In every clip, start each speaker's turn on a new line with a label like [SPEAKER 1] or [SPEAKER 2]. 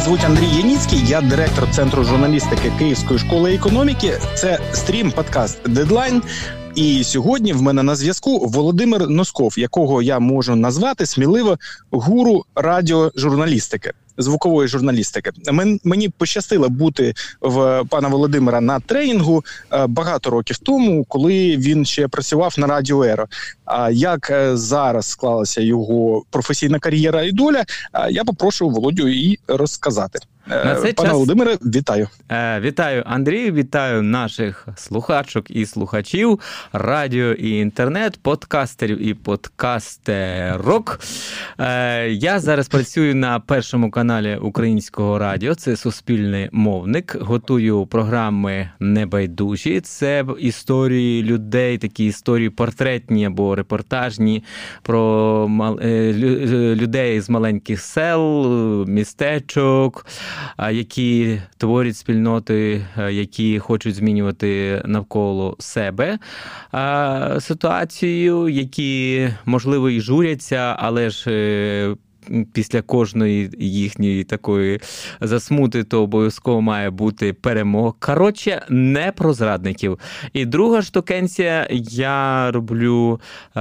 [SPEAKER 1] Звуть Андрій Яніцький, я директор центру журналістики Київської школи економіки. Це стрім подкаст Дедлайн. І сьогодні в мене на зв'язку Володимир Носков, якого я можу назвати сміливо гуру радіожурналістики звукової журналістики. Мені пощастило бути в пана Володимира на тренінгу е, багато років тому, коли він ще працював на радіо Еро. А як е, зараз склалася його професійна кар'єра і доля, е, я попрошу Володю і розказати. На цей Пане час... Володимире, вітаю.
[SPEAKER 2] Е, Вітаю Андрію, вітаю наших слухачок і слухачів, радіо і інтернет, подкастерів і подкастерок. Е, Я зараз працюю на першому каналі Українського радіо. Це суспільний мовник. Готую програми небайдужі. Це історії людей, такі історії портретні або репортажні про е, людей з маленьких сел, містечок які творять спільноти, які хочуть змінювати навколо себе ситуацію, які можливо і журяться, але ж е, після кожної їхньої такої засмути, то обов'язково має бути перемога. Коротше, не про зрадників. І друга штукенція, я роблю е,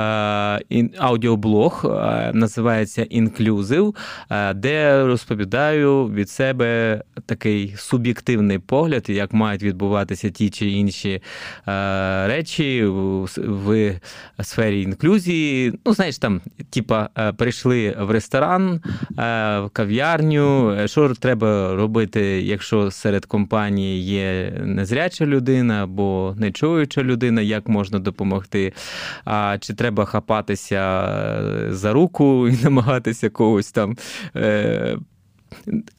[SPEAKER 2] аудіоблог, е, називається Інклюзив, е, де розповідаю від себе такий суб'єктивний погляд, як мають відбуватися ті чи інші е, речі в, в сфері інклюзії. Ну, знаєш, там, типа, е, прийшли в ресторан ресторан, е, кав'ярню. Е, що треба робити, якщо серед компанії є незряча людина або нечуюча людина, як можна допомогти? А чи треба хапатися за руку і намагатися когось там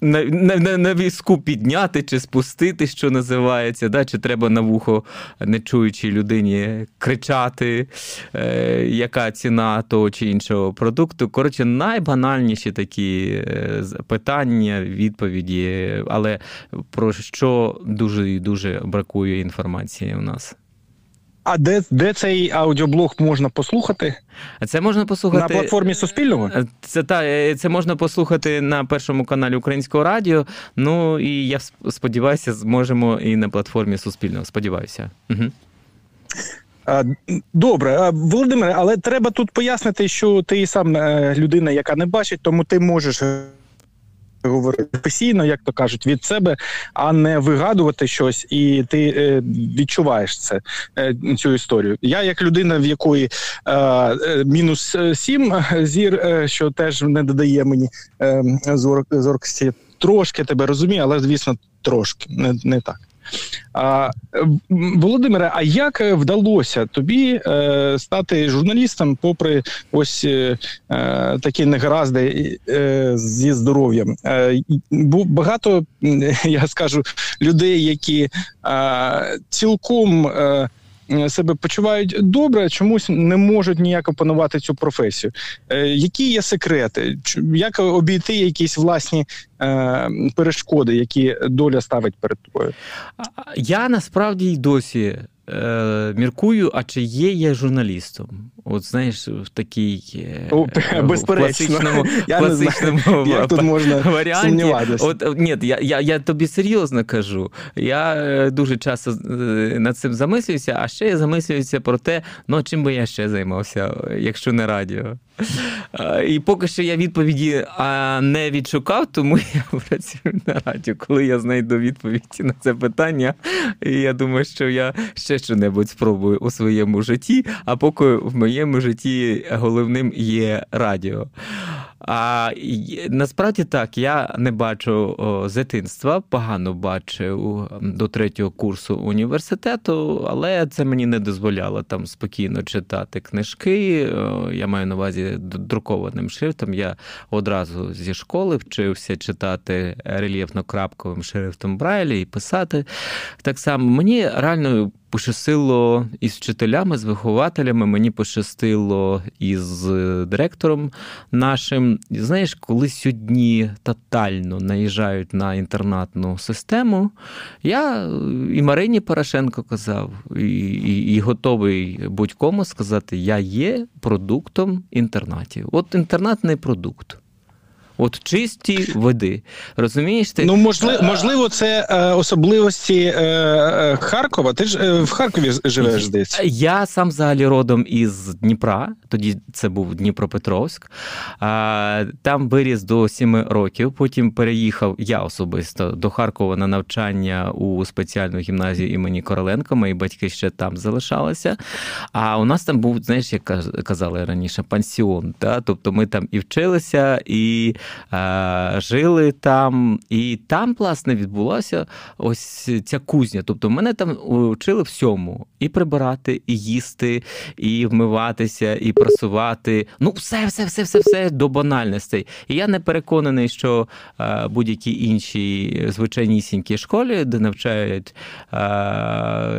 [SPEAKER 2] на на, на візку підняти чи спустити, що називається, да? чи треба на вухо нечуючій людині кричати, е, яка ціна того чи іншого продукту. Коротше, найбанальніші такі е, питання, відповіді, але про що дуже і дуже бракує інформації у нас.
[SPEAKER 1] А де де цей аудіоблог можна послухати?
[SPEAKER 2] Це можна послухати
[SPEAKER 1] на платформі Суспільного?
[SPEAKER 2] Е, це та е, це можна послухати на першому каналі Українського радіо. Ну і я сподіваюся, зможемо і на платформі Суспільного. Сподіваюся. Угу.
[SPEAKER 1] Добре, Володимире, але треба тут пояснити, що ти сам е, людина, яка не бачить, тому ти можеш говорити професійно, як то кажуть, від себе, а не вигадувати щось, і ти е, відчуваєш це е, цю історію. Я, як людина, в якої е, е мінус сім зір, е, що теж не додає мені е, зоркості, трошки тебе розумію, але звісно, трошки не, не так. А, Володимире, а як вдалося тобі е, стати журналістом, попри ось е, е такі негаразди е, зі здоров'ям? Е, багато я скажу людей, які цілком е, себе почувають добре, чомусь не можуть ніяк опанувати цю професію. Е, Які є секрети? Як обійти якісь власні е, перешкоди, які доля ставить перед тобою?
[SPEAKER 2] Я насправді й досі е, міркую, а чи є я журналістом? От знаєш, в такій
[SPEAKER 1] е, класичному я класичному як тут можна варіанті.
[SPEAKER 2] От ні, я я, я тобі серйозно кажу. Я е, дуже часто е, над цим замислююся, а ще я замислююся про те, ну чим би я ще займався, якщо не радіо. І поки що я відповіді не відшукав, тому я працюю на радіо. Коли я знайду відповіді на це питання, я думаю, що я ще що-небудь спробую у своєму житті, а поки в моєму житті головним є радіо. А насправді так, я не бачу з дитинства, погано бачив до третього курсу університету, але це мені не дозволяло там спокійно читати книжки. Я маю на увазі друкованим шрифтом. Я одразу зі школи вчився читати рельєфно-крапковим шрифтом Брайлі і писати. Так само мені реально пощастило із вчителями, з вихователями, мені пощастило із директором нашим. Знаєш, коли сьогодні тотально наїжджають на інтернатну систему, я і Марині Порошенко казав, і, і, і готовий будь-кому сказати, я є продуктом інтернатів. От інтернатний продукт. От чисті води. Розумієш? Ти?
[SPEAKER 1] Ну, можливо, можливо, це е, особливості е, е, Харкова. Ти ж е, в Харкові живеш здається?
[SPEAKER 2] Я сам взагалі родом із Дніпра, тоді це був Дніпропетровськ. Там виріс до 7 років. Потім переїхав я особисто до Харкова на навчання у спеціальну гімназію імені Короленко. Мої батьки ще там залишалися. А у нас там був, знаєш, як казали раніше, пансіон. Да? Тобто ми там і вчилися, і жили там. І там, власне, відбулася ось ця кузня. Тобто мене там вчили всьому: і прибирати, і їсти, і вмиватися, і прасувати. Ну, все, все, все, все, все до банальностей. І я не переконаний, що будь-які інші звичайнісінькі школі, де навчають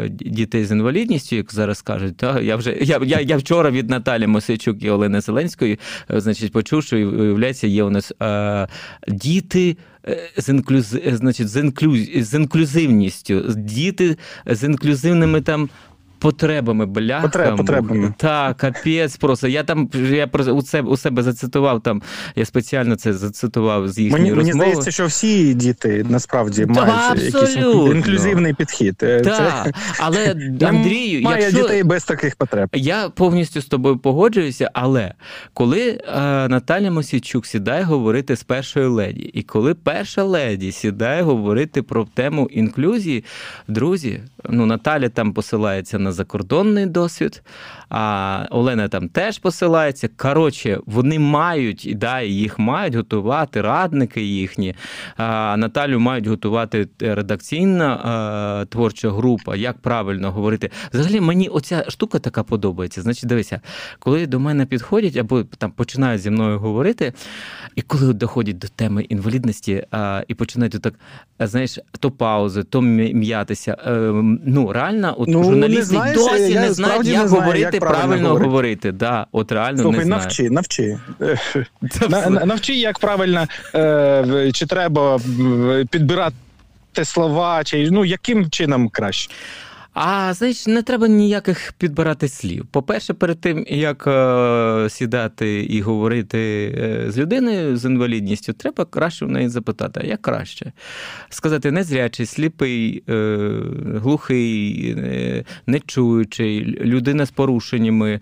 [SPEAKER 2] дітей з інвалідністю, як зараз кажуть, та я вже я, я, я вчора від Наталі Мосичук і Олени Зеленської, значить, почув, що виявляється, є у нас діти. Е, з інклюз... значить, з, інклюз... з інклюзивністю, діти з інклюзивними там потребами, бляха.
[SPEAKER 1] Потреб, потребами.
[SPEAKER 2] Так, капець просто. Я там я у себе у себе зацитував там, я спеціально це зацитував з їхньої
[SPEAKER 1] мені,
[SPEAKER 2] розмови.
[SPEAKER 1] Мені здається, що всі діти насправді да, мають абсолютно. якийсь інклюзивний підхід.
[SPEAKER 2] Так, це... але Андрію,
[SPEAKER 1] має
[SPEAKER 2] якщо...
[SPEAKER 1] дітей без таких потреб.
[SPEAKER 2] Я повністю з тобою погоджуюся, але коли е, Наталя Мосійчук сідає говорити з першою леді, і коли перша леді сідає говорити про тему інклюзії, друзі, ну Наталя там посилається на закордонний досвід, а Олена там теж посилається. Коротше, вони мають і да, їх мають готувати радники їхні. А Наталю мають готувати редакційна а, творча група. Як правильно говорити? Взагалі мені оця штука така подобається. Значить, дивися, коли до мене підходять або там починають зі мною говорити, і коли доходять до теми інвалідності а, і починають так, знаєш, то паузи, то м'ятися. Е, ну реально, от ну, журналісти знаєш, досі не знають, як не знаю, говорити, як правильно, правильно говорити. говорити. Да, от реально Слухай, не знаю.
[SPEAKER 1] навчи, навчи. Навчи, як правильно е, чи треба підбирати слова, чи ну яким чином краще.
[SPEAKER 2] А знаєш, не треба ніяких підбирати слів. По-перше, перед тим як е, сідати і говорити е, з людиною з інвалідністю, треба краще в неї запитати, а як краще сказати незрячий, сліпий, е, глухий, нечуючий, людина з порушеннями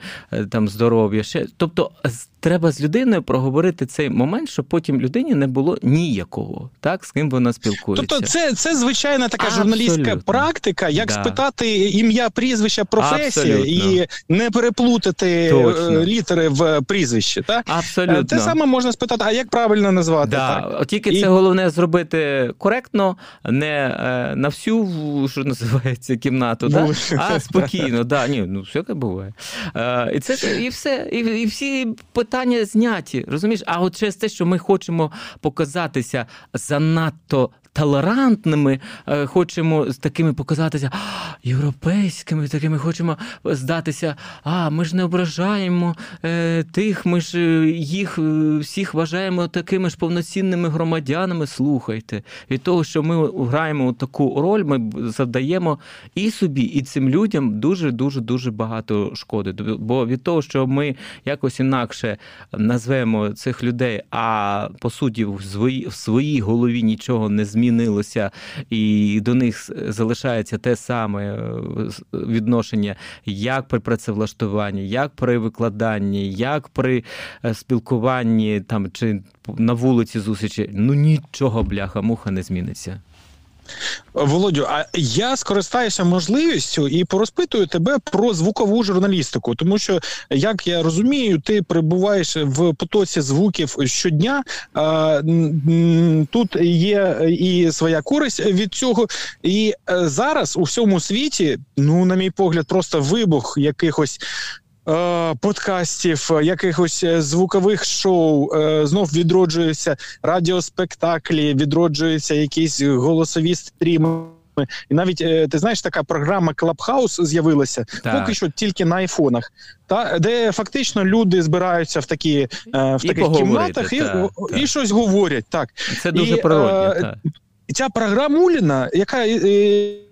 [SPEAKER 2] там здоров'я. Ще тобто треба з людиною проговорити цей момент, щоб потім людині не було ніякого, так з ким вона спілкується.
[SPEAKER 1] Тобто, це це звичайна така Абсолютно. журналістська практика, як да. спитати ім'я, прізвище, професія і не переплутати е, Точно. літери в прізвищі. Так?
[SPEAKER 2] Абсолютно.
[SPEAKER 1] Те саме можна спитати, а як правильно назвати?
[SPEAKER 2] Да.
[SPEAKER 1] Так?
[SPEAKER 2] Тільки і... це головне зробити коректно, не е, на всю що називається кімнату, да? а спокійно. Да. Ні, ну все таке буває. Е, і це і все, і, і всі питання зняті. Розумієш? А от через те, що ми хочемо показатися занадто толерантними, е, хочемо з такими показатися європейськими, такими хочемо здатися. А ми ж не ображаємо е, тих, ми ж е, їх всіх вважаємо такими ж повноцінними громадянами. Слухайте, від того, що ми граємо таку роль, ми завдаємо і собі, і цим людям дуже дуже дуже багато шкоди. Бо від того, що ми якось інакше назвемо цих людей, а по суті в своїй голові нічого не змінить змінилося, і до них залишається те саме е, відношення, як при працевлаштуванні, як при викладанні, як при е, спілкуванні там чи на вулиці зустрічі. Ну нічого бляха, муха не зміниться.
[SPEAKER 1] Володю, а я скористаюся можливістю і порозпитую тебе про звукову журналістику, тому що, як я розумію, ти перебуваєш в потоці звуків щодня. А, Тут є і своя користь від цього. І е, зараз у всьому світі, ну, на мій погляд, просто вибух якихось Е, подкастів, якихось е, звукових шоу, е, знов відроджуються радіоспектаклі, відроджуються якісь голосові стріми. І навіть ти знаєш, така програма Clubhouse з'явилася так. поки що тільки на айфонах, та де фактично люди збираються в такі в і таких кімнатах і, так, і щось говорять. Так
[SPEAKER 2] це дуже природно. Так.
[SPEAKER 1] Ця програмуліна, яка Е,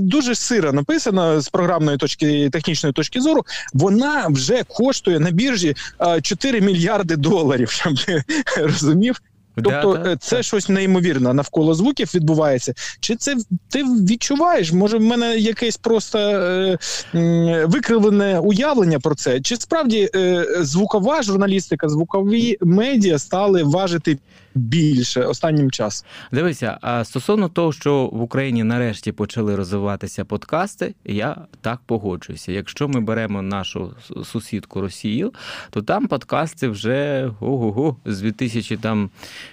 [SPEAKER 1] дуже сира написана з програмної точки технічної точки зору. Вона вже коштує на біржі 4 мільярди доларів. Щоб ти розумів. Тобто да, е, це да. щось неймовірне навколо звуків відбувається. Чи це ти відчуваєш? Може, в мене якесь просто е, викривлене уявлення про це? Чи справді е, звукова журналістика, звукові медіа стали важити більше останнім часом.
[SPEAKER 2] Дивися, а стосовно того, що в Україні нарешті почали розвиватися подкасти, я так погоджуюся. Якщо ми беремо нашу сусідку Росію, то там подкасти вже ого-го, з 2000 там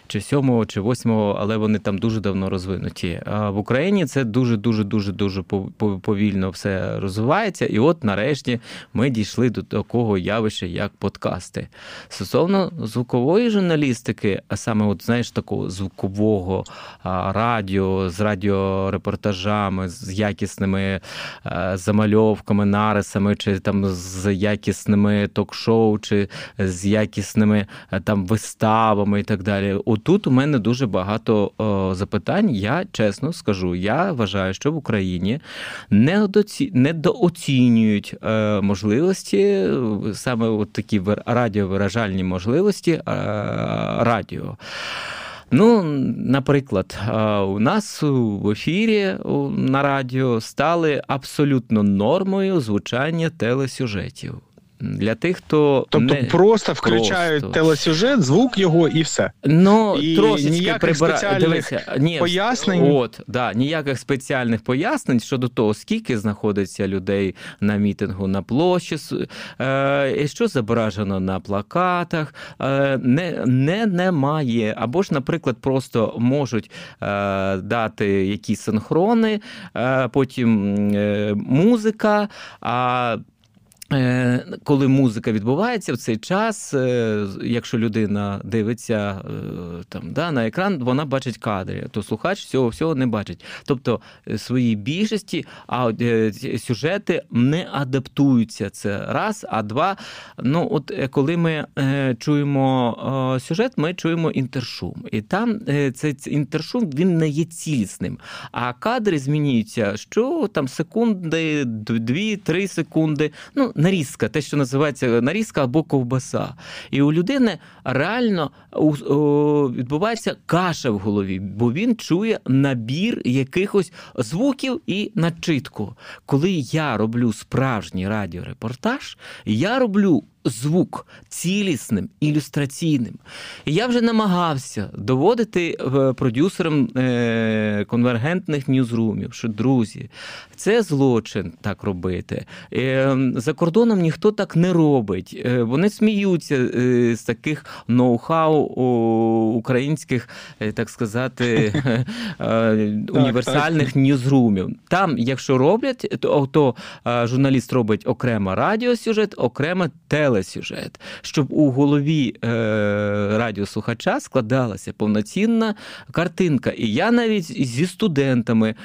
[SPEAKER 2] чи 7 чи 8, але вони там дуже давно розвинуті. А в Україні це дуже дуже дуже дуже повільно все розвивається. І от нарешті ми дійшли до такого явища, як подкасти. Стосовно звукової журналістики, а саме от знаєш такого звукового радіо з радіорепортажами, з якісними замальовками, нарисами, чи там з якісними ток-шоу, чи з якісними там виставами і так далі. Отут у мене дуже багато запитань. Я чесно скажу, я вважаю, що в Україні недооцінюють е, можливості, саме от такі радіовиражальні можливості радіо. Ну, наприклад, у нас в ефірі на радіо стали абсолютно нормою звучання телесюжетів для тих, хто
[SPEAKER 1] тобто не... просто включають просто. телесюжет, звук його і все.
[SPEAKER 2] Ну і трошечки прибира... Дивися, ні, пояснень. От да, ніяких спеціальних пояснень щодо того, скільки знаходиться людей на мітингу на площі, е, що зображено на плакатах, е, не, не немає. Або ж, наприклад, просто можуть е, дати якісь синхрони, е, потім е, музика. а коли музика відбувається в цей час, е, якщо людина дивиться е, там да, на екран, вона бачить кадри, то слухач цього всього не бачить. Тобто своїй більшості а сюжети не адаптуються. Це раз, а два. Ну, от коли ми чуємо сюжет, ми чуємо інтершум. І там цей інтершум він не є цілісним. А кадри змінюються, що там секунди, дві-три секунди. Ну, нарізка, те, що називається нарізка або ковбаса. І у людини реально відбувається каша в голові, бо він чує набір якихось звуків і начитку. Коли я роблю справжній радіорепортаж, я роблю звук цілісним, ілюстраційним. І я вже намагався доводити е, продюсерам е, конвергентних ньюзрумів, що друзі, це злочин так робити. Е, за кордоном ніхто так не робить. Вони сміються з таких ноу-хау українських, так сказати, універсальних ньюзрумів. Там, якщо роблять, то, то журналіст робить окремо радіосюжет, окремо теле телесюжет, щоб у голові е, радіослухача складалася повноцінна картинка. І я навіть зі студентами е,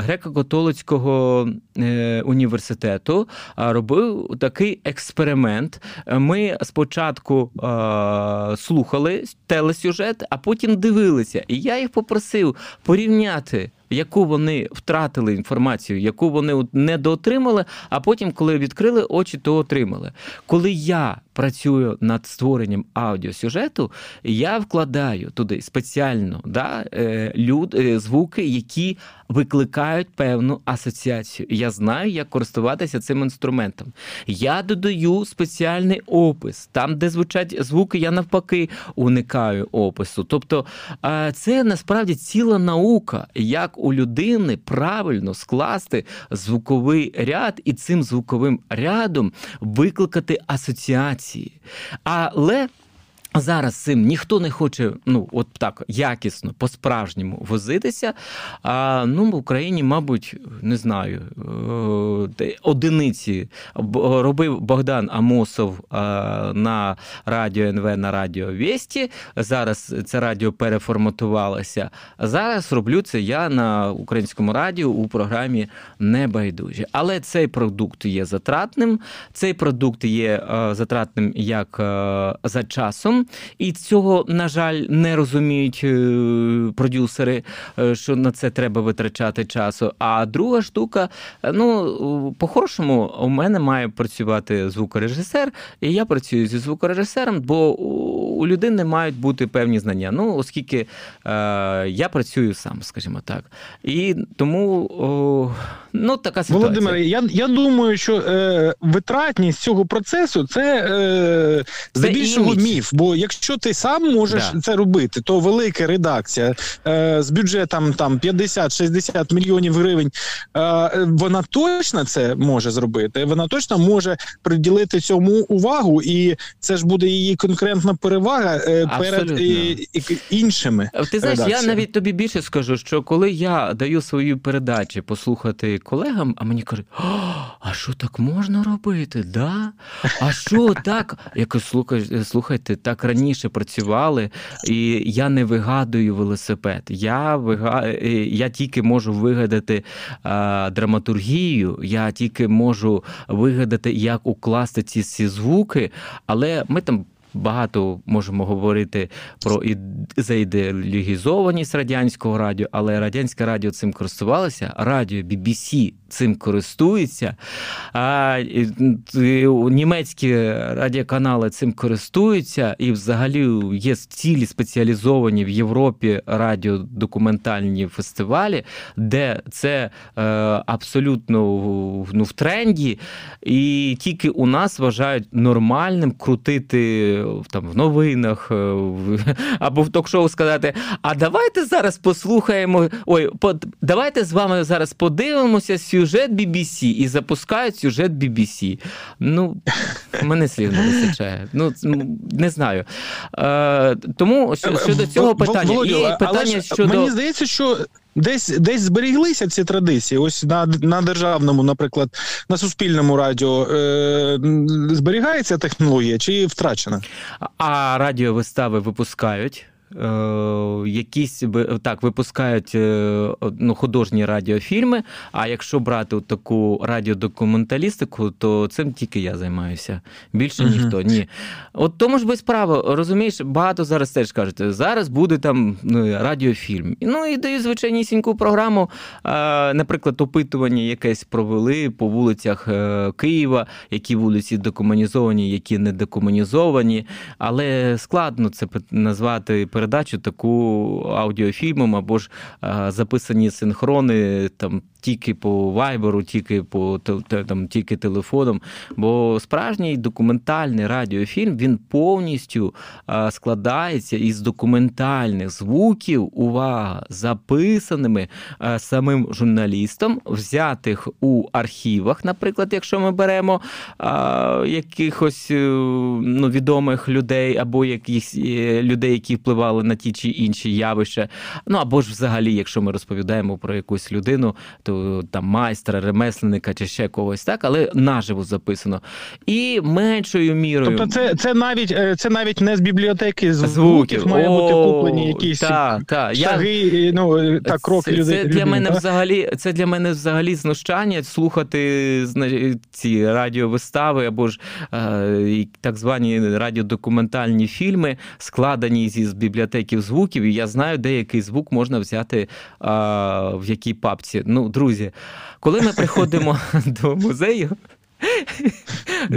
[SPEAKER 2] греко-католицького е, університету робив такий експеримент. Ми спочатку е, слухали телесюжет, а потім дивилися. І я їх попросив порівняти яку вони втратили інформацію, яку вони недоотримали, а потім, коли відкрили очі, то отримали. Коли я працюю над створенням аудіосюжету, я вкладаю туди спеціально да, е, люд, е, звуки, які викликають певну асоціацію. Я знаю, як користуватися цим інструментом. Я додаю спеціальний опис. Там, де звучать звуки, я навпаки уникаю опису. Тобто це насправді ціла наука, як у людини правильно скласти звуковий ряд і цим звуковим рядом викликати асоціації. Але Зараз цим ніхто не хоче, ну от так якісно, по-справжньому возитися. А ну в Україні, мабуть, не знаю, е, одиниці робив Богдан Амосов на радіо НВ на радіо Весті. Зараз це радіо переформатувалося. Зараз роблю це я на українському радіо у програмі Небайдужі. Але цей продукт є затратним. Цей продукт є затратним як за часом. І цього, на жаль, не розуміють е, продюсери, е, що на це треба витрачати часу. А друга штука, ну по-хорошому, у мене має працювати звукорежисер, і я працюю зі звукорежисером, бо у людини мають бути певні знання. Ну, оскільки е, я працюю сам, скажімо так. І тому о, ну, така ситуація.
[SPEAKER 1] Володимир, я я думаю, що е, витратність цього процесу це е, здебільшого міф. Бо якщо ти сам можеш да. це робити, то велика редакція е, з бюджетом там 50-60 мільйонів гривень, е, вона точно це може зробити. Вона точно може приділити цьому увагу, і це ж буде її конкурентна перевага е, перед е, іншими.
[SPEAKER 2] Ти знаєш, я навіть тобі більше скажу, що коли я даю свою передачу послухати колегам, а мені кажуть, а що так можна робити? Да? А що так? Я кажу, слухай, слухайте, так раніше працювали, і я не вигадую велосипед. Я вига... я тільки можу вигадати а, драматургію, я тільки можу вигадати, як укласти ці всі звуки, але ми там багато можемо говорити про заідеологізованість радянського радіо, але радянське радіо цим користувалося. Радіо BBC цим користується, а німецькі радіоканали цим користуються, і взагалі є цілі спеціалізовані в Європі радіодокументальні фестивалі, де це е, абсолютно ну, в тренді, і тільки у нас вважають нормальним крутити там в новинах е, або в ток-шоу сказати: а давайте зараз послухаємо. Ой, по, давайте з вами зараз подивимося сюжет BBC і запускають сюжет BBC. Ну, мене слів не вистачає. Ну, не знаю. Е, Тому щодо цього питання.
[SPEAKER 1] Володю, і питання але щодо... Мені здається, що. Десь десь зберіглися ці традиції. Ось на на державному, наприклад, на суспільному радіо е, зберігається технологія чи втрачена?
[SPEAKER 2] А радіовистави випускають. Е, якісь так випускають е, ну, художні радіофільми. А якщо брати таку радіодокументалістику, то цим тільки я займаюся. Більше uh-huh. ніхто. Ні. От тому ж без права, розумієш, багато зараз теж кажуть, зараз буде там ну, радіофільм. Ну і даю звичайнісіньку програму, наприклад, опитування якесь провели по вулицях е, Києва, які вулиці декомунізовані, які не декомунізовані, але складно це назвати передачу таку аудіофільмом або ж записані синхрони там тільки по вайберу, тільки по там, тільки телефоном. Бо справжній документальний радіофільм він повністю складається із документальних звуків, увага, записаними самим журналістом, взятих у архівах, наприклад, якщо ми беремо якихось е, ну, відомих людей або якихось е, людей, які впливали на ті чи інші явища. Ну або ж взагалі, якщо ми розповідаємо про якусь людину, то там майстра, ремесленника чи ще когось, так, але наживо записано. І меншою мірою.
[SPEAKER 1] Тобто, це це навіть е, це навіть не з бібліотеки звуків, звуків. має О, бути куплені якісь та, та. штаги, Я... ну е, та кроки
[SPEAKER 2] це,
[SPEAKER 1] людей.
[SPEAKER 2] Це для мене взагалі це для мене взагалі знущання слухати ці радіовистави або ж е, так звані радіодокументальні фільми, складені зі бібліотеків звуків. І я знаю, деякий звук можна взяти е, в якій папці. Ну, друзі, коли ми приходимо до музею.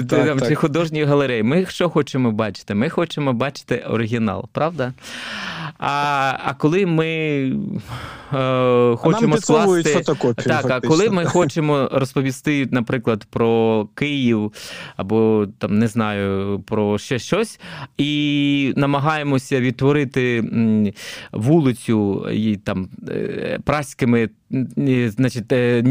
[SPEAKER 2] Там. Чи художньої галереї. Ми що хочемо бачити? Ми хочемо бачити оригінал, правда? А а коли ми е, хочемо скласти
[SPEAKER 1] фотокопію,
[SPEAKER 2] так,
[SPEAKER 1] фактично.
[SPEAKER 2] а коли ми хочемо розповісти, наприклад, про Київ або там не знаю про ще щось, і намагаємося відтворити вулицю і там е, праськими значить, е,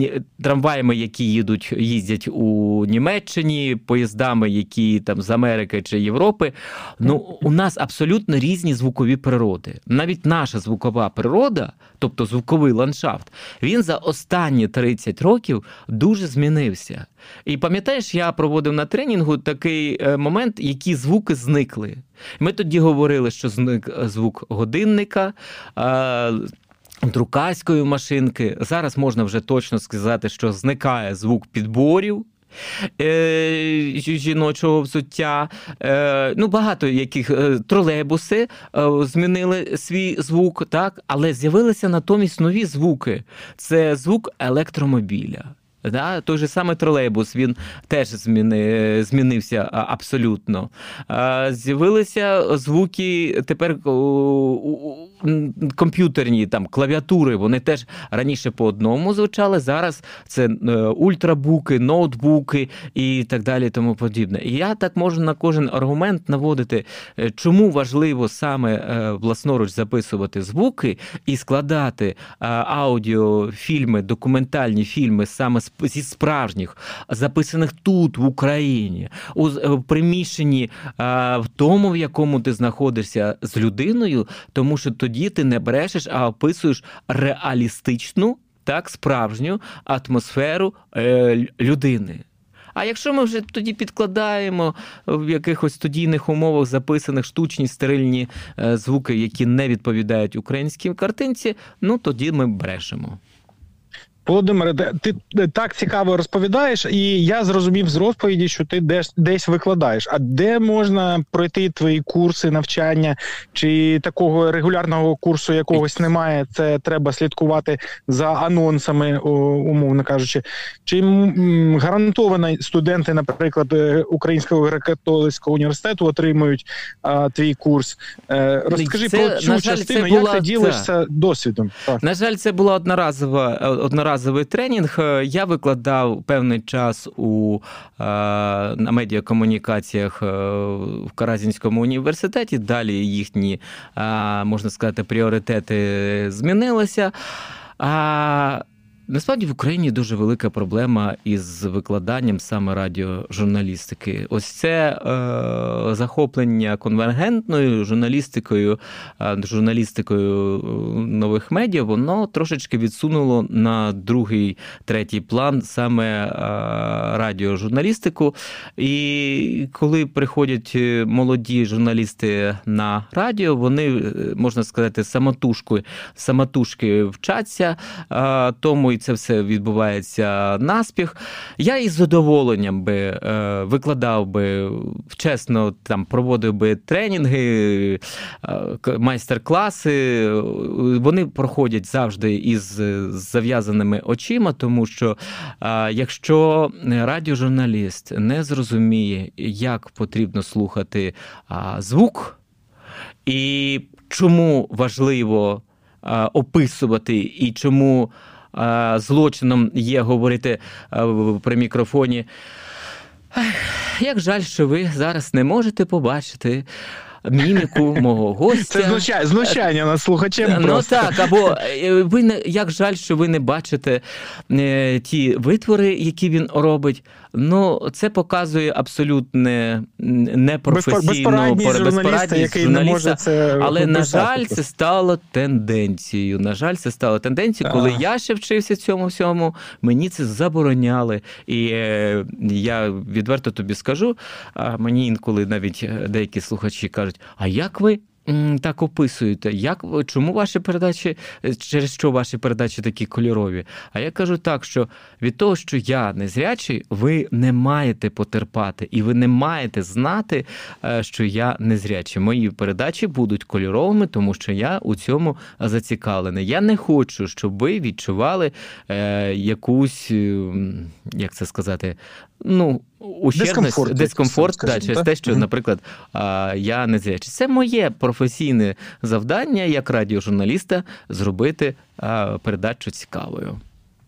[SPEAKER 2] трамваями, які їдуть, їздять у Німеччині, поїздами, які там з Америки чи Європи. Ну, у нас абсолютно різні звукові природи. Навіть наша звукова природа, тобто звуковий ландшафт, він за останні 30 років дуже змінився. І пам'ятаєш, я проводив на тренінгу такий е, момент, які звуки зникли. Ми тоді говорили, що зник звук годинника друкарської машинки. Зараз можна вже точно сказати, що зникає звук підборів. Е, жіночого взуття. Е, ну, Багато яких е, тролейбуси змінили свій звук, так, але з'явилися натомість нові звуки. Це звук електромобіля. Да? Той же самий тролейбус він теж зміни, змінився абсолютно. З'явилися звуки тепер комп'ютерні там клавіатури. Вони теж раніше по одному звучали. Зараз це е, ультрабуки, ноутбуки і так далі. Тому подібне. І я так можу на кожен аргумент наводити, е, чому важливо саме е, власноруч записувати звуки і складати аудіофільми, документальні фільми саме зі справжніх, записаних тут, в Україні, у приміщенні в тому, в якому ти знаходишся з людиною, тому що тоді ти не брешеш, а описуєш реалістичну, так, справжню атмосферу е, людини. А якщо ми вже тоді підкладаємо в якихось студійних умовах записаних штучні стерильні е, звуки, які не відповідають українській картинці, ну тоді ми брешемо.
[SPEAKER 1] Володимире, ти так цікаво розповідаєш, і я зрозумів з розповіді, що ти десь десь викладаєш. А де можна пройти твої курси навчання, чи такого регулярного курсу якогось немає? Це треба слідкувати за анонсами, умовно кажучи. Чи гарантовано студенти, наприклад, е, Українського греко-католицького університету отримують а, твій курс? Е, розкажи це, про цю жаль, частину, як ти ділишся досвідом?
[SPEAKER 2] Так. На жаль, це була одноразова одноразова одноразовий тренінг. Е, я викладав певний час у е, на медіакомунікаціях е, в Каразінському університеті. Далі їхні можна сказати пріоритети змінилися. Насправді в Україні дуже велика проблема із викладанням саме радіожурналістики. Ось це е, захоплення конвергентною журналістикою, е, журналістикою е, нових медіа, воно трошечки відсунуло на другий, третій план саме е, радіожурналістику. І коли приходять е, молоді журналісти на радіо, вони е, можна сказати самотужки, самотужки вчаться тому і це все відбувається наспіх. Я із задоволенням би е, викладав би чесно, там проводив би тренінги, е, майстер-класи. Вони проходять завжди із зав'язаними очима, тому що е, якщо радіожурналіст не зрозуміє, як потрібно слухати звук, і чому важливо описувати, і чому злочином є говорити при мікрофоні. Як жаль, що ви зараз не можете побачити. Міміку мого гостя.
[SPEAKER 1] Це знущання, знущання над слухачем.
[SPEAKER 2] Ну просто. так, або е, ви не як жаль, що ви не бачите е, ті витвори, які він робить. Ну, це показує абсолютне непрофесійну безпорадність
[SPEAKER 1] журналіста, не може це
[SPEAKER 2] але на жаль, це стало тенденцією. На жаль, це стало тенденцією. Коли а. я ще вчився цьому всьому, мені це забороняли. І е, я відверто тобі скажу. А мені інколи навіть деякі слухачі кажуть: а як ви? так описуєте, як чому ваші передачі, через що ваші передачі такі кольорові? А я кажу так, що від того, що я незрячий, ви не маєте потерпати, і ви не маєте знати, е, що я незрячий. Мої передачі будуть кольоровими, тому що я у цьому зацікавлений. Я не хочу, щоб ви відчували е, якусь, як це сказати, ну, ущербність, дискомфорт, дискомфорт скажімо, да, через так? те, що, наприклад, я не зрячий. Це моє професійне завдання як радіожурналіста зробити передачу цікавою.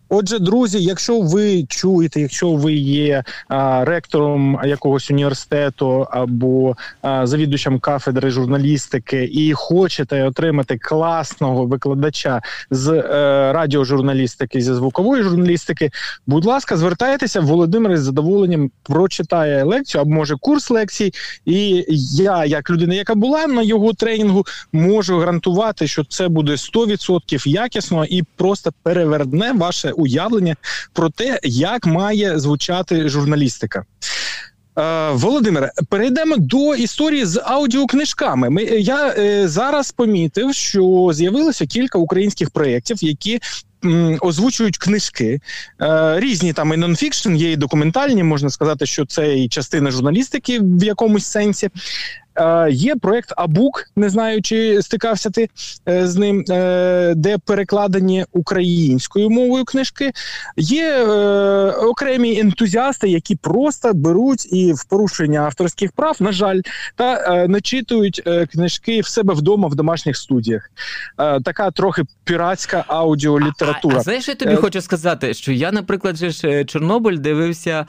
[SPEAKER 1] Отже, друзі, якщо ви чуєте, якщо ви є а, ректором якогось університету або а, завідувачем кафедри журналістики і хочете отримати класного викладача з е, радіожурналістики, зі звукової журналістики, будь ласка, звертайтеся, Володимир з задоволенням прочитає лекцію або може курс лекцій. І я, як людина, яка була на його тренінгу, можу гарантувати, що це буде 100% якісно і просто переверне ваше уявлення про те, як має звучати журналістика. Е, Володимире, перейдемо до історії з аудіокнижками. Ми я е, зараз помітив, що з'явилося кілька українських проєктів, які озвучують книжки. Е, різні там і нонфікшн, є і документальні, можна сказати, що це і частина журналістики в якомусь сенсі. Е, є проект Абук, не знаю, чи стикався ти е, з ним, е, де перекладені українською мовою книжки. Є окремі ентузіасти, які просто беруть і в порушення авторських прав, на жаль, та начитують книжки в себе вдома в домашніх студіях. Така трохи піратська аудіолітература. А,
[SPEAKER 2] а знаєш, я тобі хочу сказати, що я, наприклад, же ж Чорнобиль дивився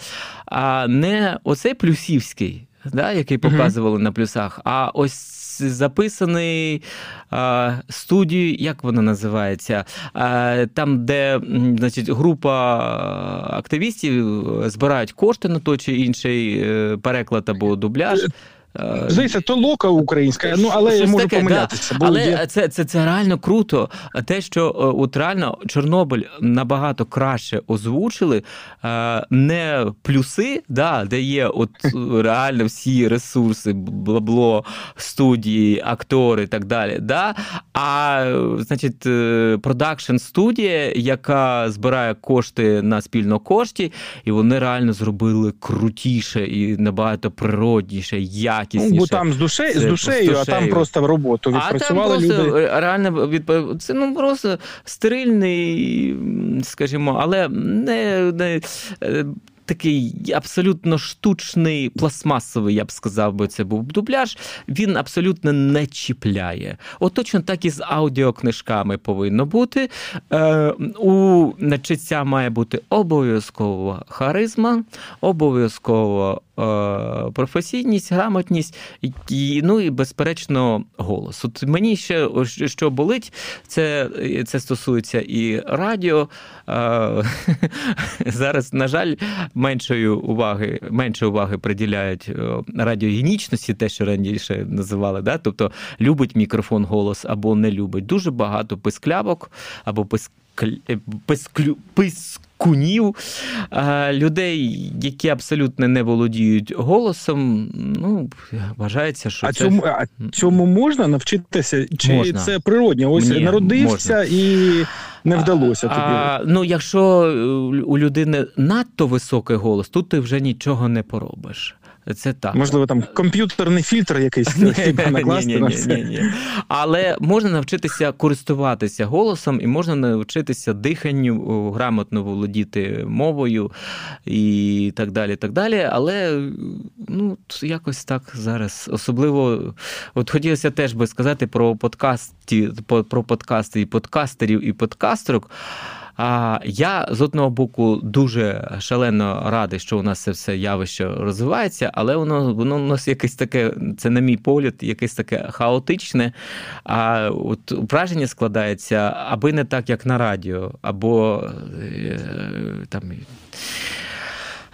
[SPEAKER 2] а не оцей плюсівський да, який показували uh-huh. на плюсах. А ось записаний а, студію, як вона називається? А, Там, де значить, група активістів збирають кошти на той чи інший е, переклад або дубляж.
[SPEAKER 1] Е, Здається, то лока українська, ну але Щось я можу таке, помилятися.
[SPEAKER 2] Да. Але є... це це, це реально круто. Те, що е, от реально Чорнобиль набагато краще озвучили, е, не плюси, да, де є от реально всі ресурси, блабло, студії, актори і так далі. Да, А значить, продакшн студія, яка збирає кошти на спільно кошті, і вони реально зробили крутіше і набагато природніше. якісніше якісніше.
[SPEAKER 1] Ну, бо там з душею, з душею, а там просто в роботу відпрацювали
[SPEAKER 2] а там
[SPEAKER 1] просто
[SPEAKER 2] люди. Реально відп... це ну просто стерильний, скажімо, але не, не е, такий абсолютно штучний, пластмасовий, я б сказав, би це був дубляж. Він абсолютно не чіпляє. От точно так і з аудіокнижками повинно бути. Е, У читця має бути обов'язково харизма, обов'язково. Е, професійність, грамотність і, ну і безперечно голос. От мені ще що болить, це це стосується і радіо. Е, зараз, на жаль, меншої уваги менше уваги приділяють е, радіогенічності, те, що раніше називали, да? тобто любить мікрофон голос або не любить. Дуже багато писклявок або писклю, пискунів, людей, які абсолютно не володіють голосом. Ну, вважається, що
[SPEAKER 1] а
[SPEAKER 2] це...
[SPEAKER 1] цьому а цьому можна навчитися? Чи можна. це природня? Ось Ні, народився можна. і не вдалося тобі. А,
[SPEAKER 2] Ну, якщо у людини надто високий голос, тут ти вже нічого не поробиш. Це так.
[SPEAKER 1] Можливо, там комп'ютерний фільтр якийсь накласти на все.
[SPEAKER 2] Але можна навчитися користуватися голосом і можна навчитися диханню, грамотно володіти мовою і так далі. так далі. Але ну, якось так зараз. Особливо, от хотілося теж би сказати про подкасті, про подкасти і подкастерів, і подкастерок. А я з одного боку дуже шалено радий, що у нас це все явище розвивається, але воно воно у нас якесь таке, це на мій погляд, якесь таке хаотичне. А от враження складається аби не так, як на радіо, або е, там.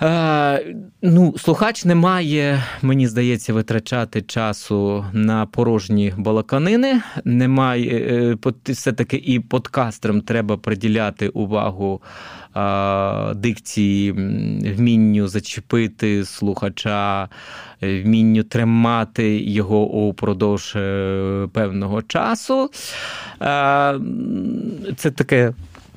[SPEAKER 2] Е, ну, Слухач не має, мені здається, витрачати часу на порожні балаканини. Немає е, все-таки і подкастерам треба приділяти увагу е, дикції, вмінню зачепити слухача, вмінню тримати його упродовж певного часу. Це таке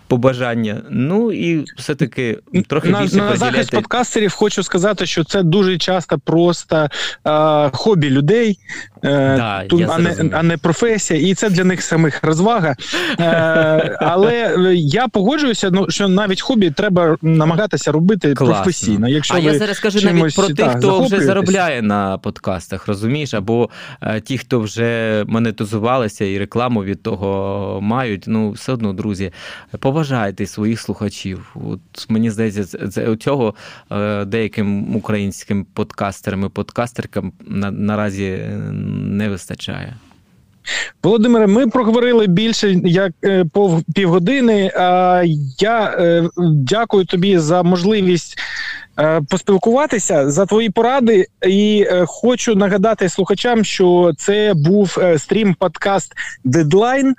[SPEAKER 2] побажання. Ну і все-таки трохи
[SPEAKER 1] на,
[SPEAKER 2] більше
[SPEAKER 1] на захист подкастерів хочу сказати, що це дуже часто просто е, хобі людей, е, да, тут, а, не, а не професія, і це для них самих розвага. Е, але я погоджуюся, ну що навіть хобі треба намагатися робити Класно. професійно. Якщо
[SPEAKER 2] а
[SPEAKER 1] ви
[SPEAKER 2] я зараз кажу навіть про тих, хто вже заробляє на подкастах, розумієш, або е, ті, хто вже монетизувалися і рекламу від того мають. Ну, все одно, друзі, поважайте своїх слухачів. От Мені здається, це цього е, деяким українським подкастерам і подкастеркам на, наразі не вистачає.
[SPEAKER 1] Володимире, ми проговорили більше як е, півгодини. Я е, дякую тобі за можливість поспілкуватися за твої поради. І хочу нагадати слухачам, що це був стрім подкаст Дедлайн.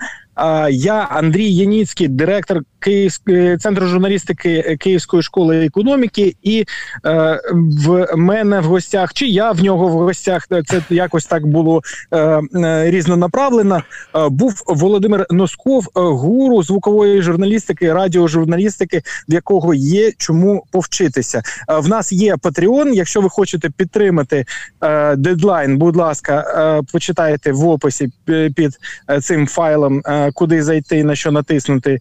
[SPEAKER 1] Я Андрій Яніцький, директор Київської центру журналістики Київської школи економіки, і е, в мене в гостях, чи я в нього в гостях, це якось так було е, е різнонаправлено. Е, був Володимир Носков, е, гуру звукової журналістики, радіожурналістики, в якого є чому повчитися. Е, в нас є Patreon, Якщо ви хочете підтримати е, дедлайн, будь ласка, почитайте в описі під цим файлом, куди зайти на що натиснути,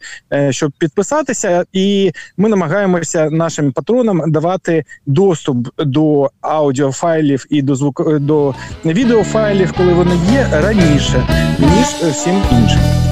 [SPEAKER 1] щоб підписатися, і ми намагаємося нашим патронам давати доступ до аудіофайлів і до звук до відеофайлів, коли вони є раніше ніж всім іншим.